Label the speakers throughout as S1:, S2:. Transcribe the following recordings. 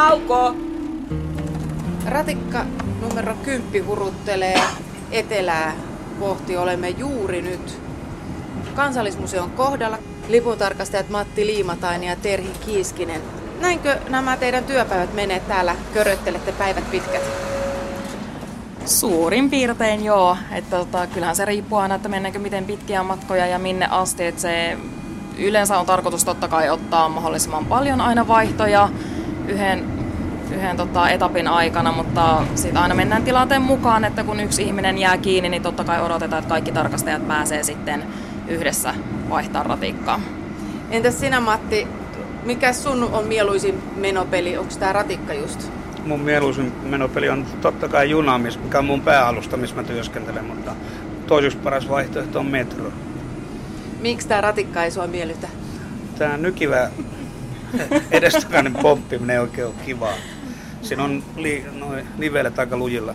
S1: Tauko! Ratikka numero 10 huruttelee etelää kohti. Olemme juuri nyt Kansallismuseon kohdalla. Lipuntarkastajat Matti Liimatainen ja Terhi Kiiskinen. Näinkö nämä teidän työpäivät menee täällä? Köröttelette päivät pitkät?
S2: Suurin piirtein joo. Että tota, kyllähän se riippuu aina, että mennäänkö miten pitkiä matkoja ja minne asti. Että se yleensä on tarkoitus totta kai ottaa mahdollisimman paljon aina vaihtoja yhden, yhden tota, etapin aikana, mutta siitä aina mennään tilanteen mukaan, että kun yksi ihminen jää kiinni, niin totta kai odotetaan, että kaikki tarkastajat pääsee sitten yhdessä vaihtaa ratikkaa.
S1: Entäs sinä Matti, mikä sun on mieluisin menopeli? Onko tämä ratikka just?
S3: Mun mieluisin menopeli on totta kai juna, mikä on mun pääalusta, missä mä työskentelen, mutta toiseksi paras vaihtoehto on metro.
S1: Miksi tämä ratikka ei sua miellytä?
S3: Tämä nykivä edestakainen pomppiminen ei oikein ole kivaa. Siinä on li, noin nivelet aika lujilla.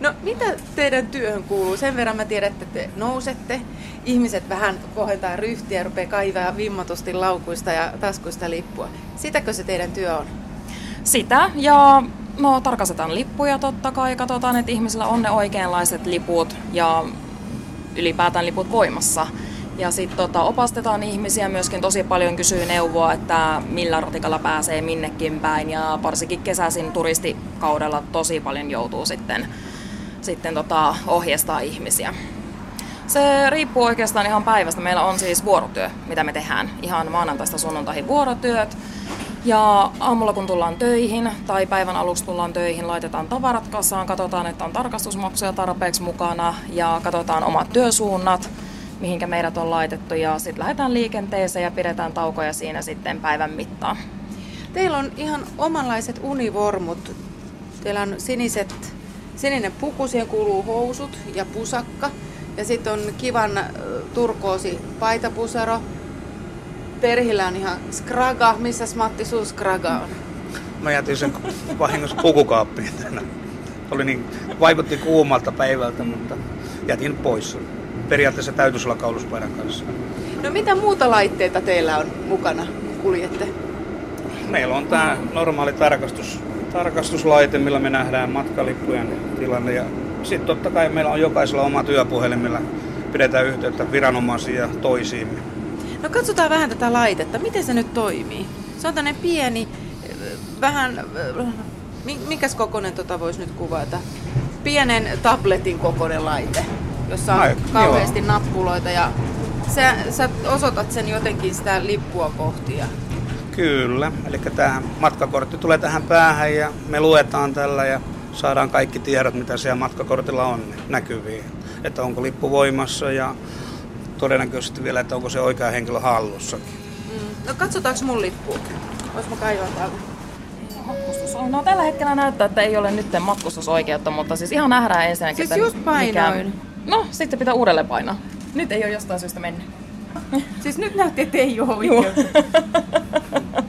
S1: No mitä teidän työhön kuuluu? Sen verran mä tiedän, että te nousette. Ihmiset vähän kohentaa ryhtiä ja rupeaa kaivaa vimmatusti laukuista ja taskuista lippua. Sitäkö se teidän työ on?
S2: Sitä ja no tarkastetaan lippuja totta kai. Katsotaan, että ihmisillä on ne oikeanlaiset liput ja ylipäätään liput voimassa. Ja sitten tota, opastetaan ihmisiä myöskin tosi paljon kysyy neuvoa, että millä ratikalla pääsee minnekin päin. Ja varsinkin kesäisin turistikaudella tosi paljon joutuu sitten, sitten tota, ohjeistaa ihmisiä. Se riippuu oikeastaan ihan päivästä. Meillä on siis vuorotyö, mitä me tehdään. Ihan maanantaista sunnuntaihin vuorotyöt. Ja aamulla kun tullaan töihin tai päivän aluksi tullaan töihin, laitetaan tavarat kasaan, katsotaan, että on tarkastusmaksuja tarpeeksi mukana ja katsotaan omat työsuunnat mihinkä meidät on laitettu ja sitten lähdetään liikenteeseen ja pidetään taukoja siinä sitten päivän mittaan.
S1: Teillä on ihan omanlaiset univormut. Teillä on siniset, sininen puku, siihen kuuluu housut ja pusakka. Ja sitten on kivan turkoosi paitapusaro. Terhillä on ihan skraga. Missä Matti sun skraga on?
S3: Mä jätin sen vahingossa pukukaappiin tänään. Oli niin, vaikutti kuumalta päivältä, mutta jätin pois periaatteessa täytyisi olla kauluspaidan kanssa.
S1: No mitä muuta laitteita teillä on mukana, kun kuljette?
S3: Meillä on tämä normaali tarkastus, tarkastuslaite, millä me nähdään matkalippujen tilanne. Ja sitten totta kai meillä on jokaisella oma työpuhelin, millä pidetään yhteyttä viranomaisiin ja toisiimme.
S1: No katsotaan vähän tätä laitetta. Miten se nyt toimii? Se on tämmöinen pieni, vähän, minkäs kokoinen tota voisi nyt kuvata? Pienen tabletin kokoinen laite jossa on Ai, kauheasti joo. nappuloita ja sä, sä osoitat sen jotenkin sitä lippua kohti. Ja...
S3: Kyllä, eli tämä matkakortti tulee tähän päähän ja me luetaan tällä ja saadaan kaikki tiedot, mitä siellä matkakortilla on näkyviin. Että onko lippu voimassa ja todennäköisesti vielä, että onko se oikea henkilö hallussakin.
S1: Mm. No katsotaanko mun lippu? Vois mä kaivaa täältä?
S2: No tällä hetkellä näyttää, että ei ole nyt matkustusoikeutta, mutta siis ihan nähdään ensinnäkin,
S1: siis just painoin.
S2: Mikä... No, sitten pitää uudelleen painaa. Nyt ei ole jostain syystä mennyt.
S1: Siis nyt näytti, että ei ole oikeutta.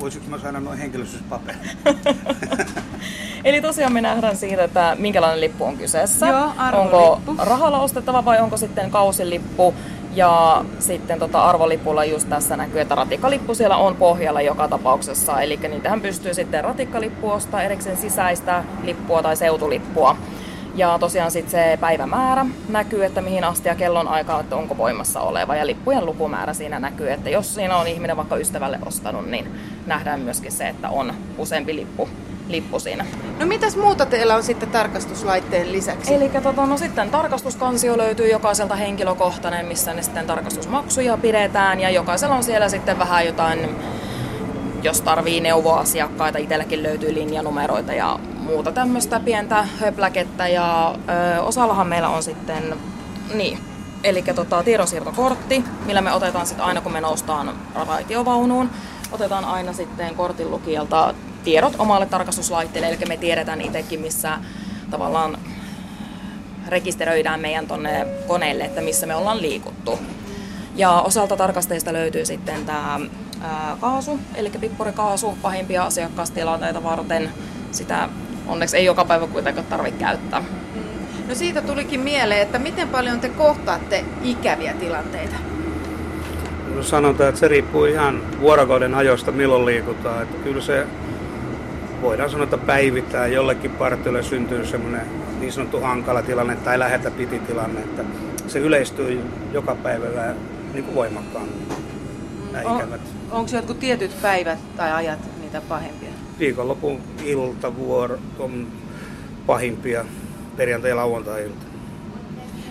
S3: Voisitko mä saada noin henkilöllisyyspaperin?
S2: Eli tosiaan me nähdään siitä, että minkälainen lippu on kyseessä.
S1: Joo,
S2: onko rahalla ostettava vai onko sitten kausilippu. Ja sitten tota arvolipulla just tässä näkyy, että ratikkalippu siellä on pohjalla joka tapauksessa. Eli niitähän pystyy sitten ratikkalippu ostaa erikseen sisäistä lippua tai seutulippua. Ja tosiaan sitten se päivämäärä näkyy, että mihin asti ja kellon aikaa, että onko voimassa oleva. Ja lippujen lukumäärä siinä näkyy, että jos siinä on ihminen vaikka ystävälle ostanut, niin nähdään myöskin se, että on useampi lippu, lippu siinä.
S1: No mitäs muuta teillä on sitten tarkastuslaitteen lisäksi?
S2: Eli tota, no sitten tarkastuskansio löytyy jokaiselta henkilökohtainen, missä ne sitten tarkastusmaksuja pidetään. Ja jokaisella on siellä sitten vähän jotain jos tarvii neuvoa asiakkaita, itselläkin löytyy linjanumeroita ja muuta tämmöistä pientä höpläkettä ja ö, osallahan meillä on sitten, niin, eli tota, tiedonsiirtokortti, millä me otetaan sitten aina kun me noustaan raitiovaunuun, otetaan aina sitten kortin lukijalta tiedot omalle tarkastuslaitteelle, eli me tiedetään itsekin missä tavallaan rekisteröidään meidän tonne koneelle, että missä me ollaan liikuttu. Ja osalta tarkasteista löytyy sitten tämä kaasu, eli pippurikaasu pahimpia asiakastilanteita varten. Sitä onneksi ei joka päivä kuitenkaan tarvitse käyttää.
S1: No siitä tulikin mieleen, että miten paljon te kohtaatte ikäviä tilanteita?
S3: No sanotaan, että se riippuu ihan vuorokauden ajoista, milloin liikutaan. Että kyllä se voidaan sanoa, että päivittäin jollekin partiolle syntyy semmoinen niin sanottu hankala tilanne tai lähetä piti tilanne, että se yleistyy joka päivä vähän niin kuin voimakkaammin.
S1: On, onko jotkut tietyt päivät tai ajat niitä pahimpia?
S3: Viikonlopun iltavuoro on pahimpia perjantai- ja lauantai-ilta.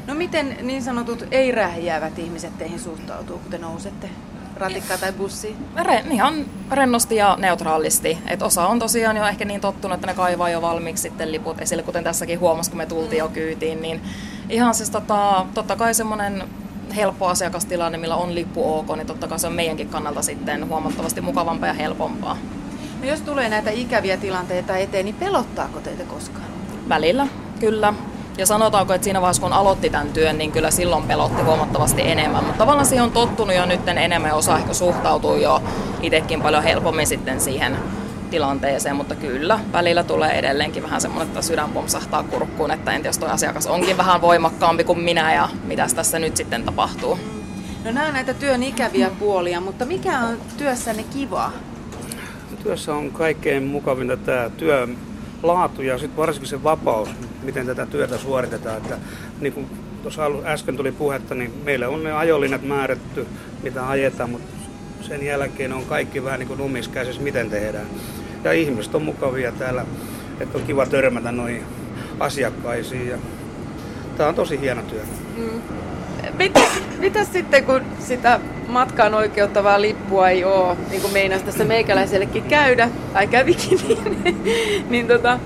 S1: No miten niin sanotut ei-rähjäävät ihmiset teihin suhtautuu, kun te nousette ratikkaa tai bussiin?
S2: Re, ihan rennosti ja neutraalisti. Et osa on tosiaan jo ehkä niin tottunut, että ne kaivaa jo valmiiksi sitten liput esille, kuten tässäkin huomasi, kun me tultiin jo kyytiin. Niin ihan siis tota, totta kai semmoinen helppo asiakastilanne, millä on lippu ok, niin totta kai se on meidänkin kannalta sitten huomattavasti mukavampaa ja helpompaa.
S1: No jos tulee näitä ikäviä tilanteita eteen, niin pelottaako teitä koskaan?
S2: Välillä, kyllä. Ja sanotaanko, että siinä vaiheessa kun aloitti tämän työn, niin kyllä silloin pelotti huomattavasti enemmän. Mutta tavallaan siihen on tottunut jo nyt enemmän ja osaa ehkä suhtautuu jo itsekin paljon helpommin sitten siihen tilanteeseen, mutta kyllä, välillä tulee edelleenkin vähän semmoinen, että sydän pomsahtaa kurkkuun, että en tiedä, toi asiakas onkin vähän voimakkaampi kuin minä ja mitä tässä nyt sitten tapahtuu.
S1: No nämä on näitä työn ikäviä puolia, mutta mikä on työssänne kivaa?
S3: Työssä on kaikkein mukavinta tämä työ laatu ja sitten varsinkin se vapaus, miten tätä työtä suoritetaan. Että, niin kuin tuossa äsken tuli puhetta, niin meille on ne ajolinjat määrätty, mitä ajetaan, mutta sen jälkeen on kaikki vähän niin kuin miten tehdään. Ja ihmiset on mukavia täällä, että on kiva törmätä noihin asiakkaisiin. Ja tämä on tosi hieno työ. Mm.
S1: Mitä, mitä sitten, kun sitä matkaan oikeuttavaa lippua ei ole, niin kuin meinas tässä meikäläisellekin käydä, tai kävikin, niin, niin tota,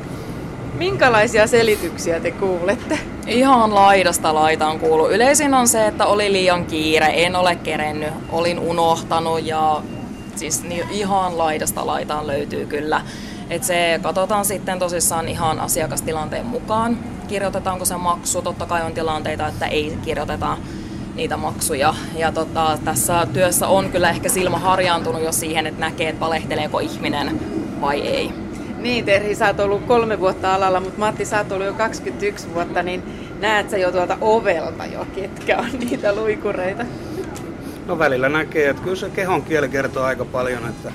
S1: minkälaisia selityksiä te kuulette?
S2: Ihan laidasta laitaan kuulu. Yleisin on se, että oli liian kiire, en ole kerennyt, olin unohtanut ja siis niin ihan laidasta laitaan löytyy kyllä. Et se katsotaan sitten tosissaan ihan asiakastilanteen mukaan. Kirjoitetaanko se maksu? Totta kai on tilanteita, että ei kirjoiteta niitä maksuja. Ja tota, tässä työssä on kyllä ehkä silmä harjaantunut jo siihen, että näkee, että valehteleeko ihminen vai ei.
S1: Niin, Terhi, sä oot ollut kolme vuotta alalla, mutta Matti, sä oot ollut jo 21 vuotta, niin näet sä jo tuolta ovelta jo, ketkä on niitä luikureita?
S3: No välillä näkee, että kyllä se kehon kieli kertoo aika paljon, että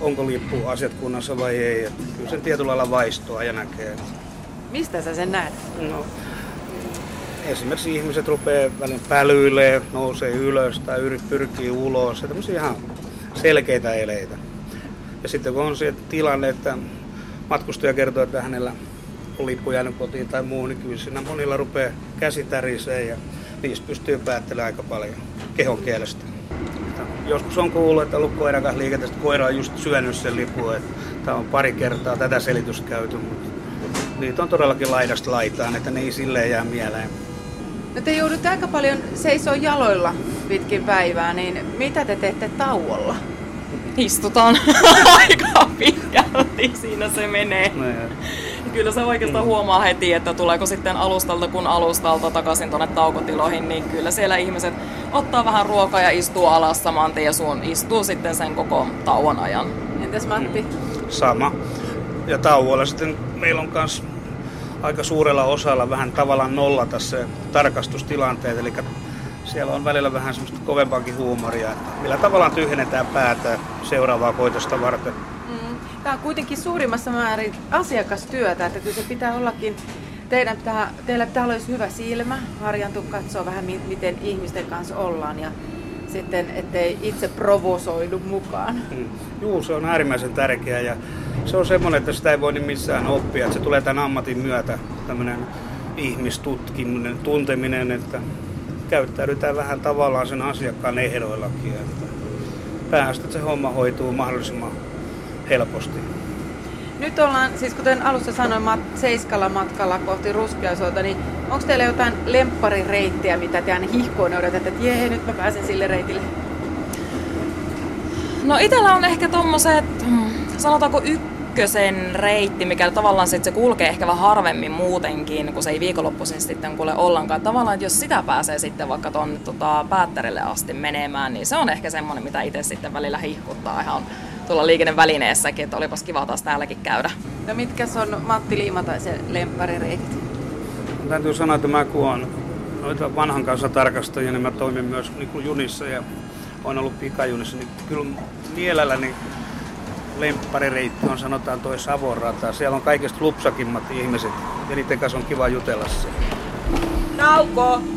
S3: onko lippu asiakkunnassa vai ei. Että kyllä sen tietyllä lailla vaistoa ja näkee.
S1: Mistä sä sen näet?
S3: No, esimerkiksi ihmiset rupeaa välin pälyilee, nousee ylös tai pyrkii ulos. Ja tämmöisiä ihan selkeitä eleitä. Ja sitten kun on se tilanne, että matkustaja kertoo, että hänellä on lippu jäänyt kotiin tai muu, niin kyllä siinä monilla rupeaa käsi tärisee ja niistä pystyy päättelemään aika paljon kehon kielestä. Joskus on kuullut, että lukkoeräkäs liikenteestä koira on just syönyt sen lipun, että tämä on pari kertaa tätä selitystä käyty, mutta niitä on todellakin laidasta laitaan, että ne ei silleen jää mieleen.
S1: No te joudutte aika paljon seisoo jaloilla pitkin päivää, niin mitä te teette tauolla?
S2: Istutaan aika pitkälti, siinä se menee. No Kyllä se oikeastaan mm. huomaa heti, että tuleeko sitten alustalta kun alustalta takaisin tuonne taukotiloihin, niin kyllä siellä ihmiset ottaa vähän ruokaa ja istuu alas saman tien ja sun istuu sitten sen koko tauon ajan.
S1: Entäs Matti? Mm.
S3: Sama. Ja tauolla sitten meillä on myös aika suurella osalla vähän tavallaan nollata se tarkastustilanteet, eli siellä on välillä vähän semmoista kovempaakin huumoria, että millä tavallaan tyhjennetään päätä seuraavaa koitosta varten. Mm.
S1: Tämä on kuitenkin suurimmassa määrin asiakastyötä, että kyllä se pitää ollakin, teidän pitää, teillä pitää olla hyvä silmä, harjantu katsoa vähän miten ihmisten kanssa ollaan ja sitten, ettei itse provosoidu mukaan. Mm.
S3: Juu, se on äärimmäisen tärkeää ja se on semmoinen, että sitä ei voi niin missään oppia, että se tulee tämän ammatin myötä, tämmöinen ihmistutkiminen, tunteminen, että käyttäydytään vähän tavallaan sen asiakkaan ehdoillakin, että päästä, että se homma hoituu mahdollisimman helposti.
S1: Nyt ollaan, siis kuten alussa sanoin, mat- seiskalla matkalla kohti Ruskeasoita, niin onko teillä jotain lempparireittiä, mitä te aina hihkoon odotatte, että jee, nyt mä pääsen sille reitille?
S2: No itellä on ehkä tommoset, hmm, sanotaanko ykkösen reitti, mikä tavallaan sit se kulkee ehkä vähän harvemmin muutenkin, kun se ei viikonloppuisin sitten kuule ollenkaan. Tavallaan, että jos sitä pääsee sitten vaikka tuonne tota, päättärille asti menemään, niin se on ehkä semmoinen, mitä itse sitten välillä hihkuttaa ihan tuolla liikennevälineessäkin, että olipas kiva taas täälläkin käydä.
S1: No mitkä on Matti Liimataisen lempparireitti?
S3: Täytyy sanoa, että mä kun on noita vanhan kanssa tarkastajia, niin mä toimin myös niin junissa ja olen ollut pikajunissa, niin kyllä mielelläni lempparireitti on sanotaan toi Savon Siellä on kaikista lupsakimmat ihmiset ja niiden kanssa on kiva jutella siellä.
S2: Nauko!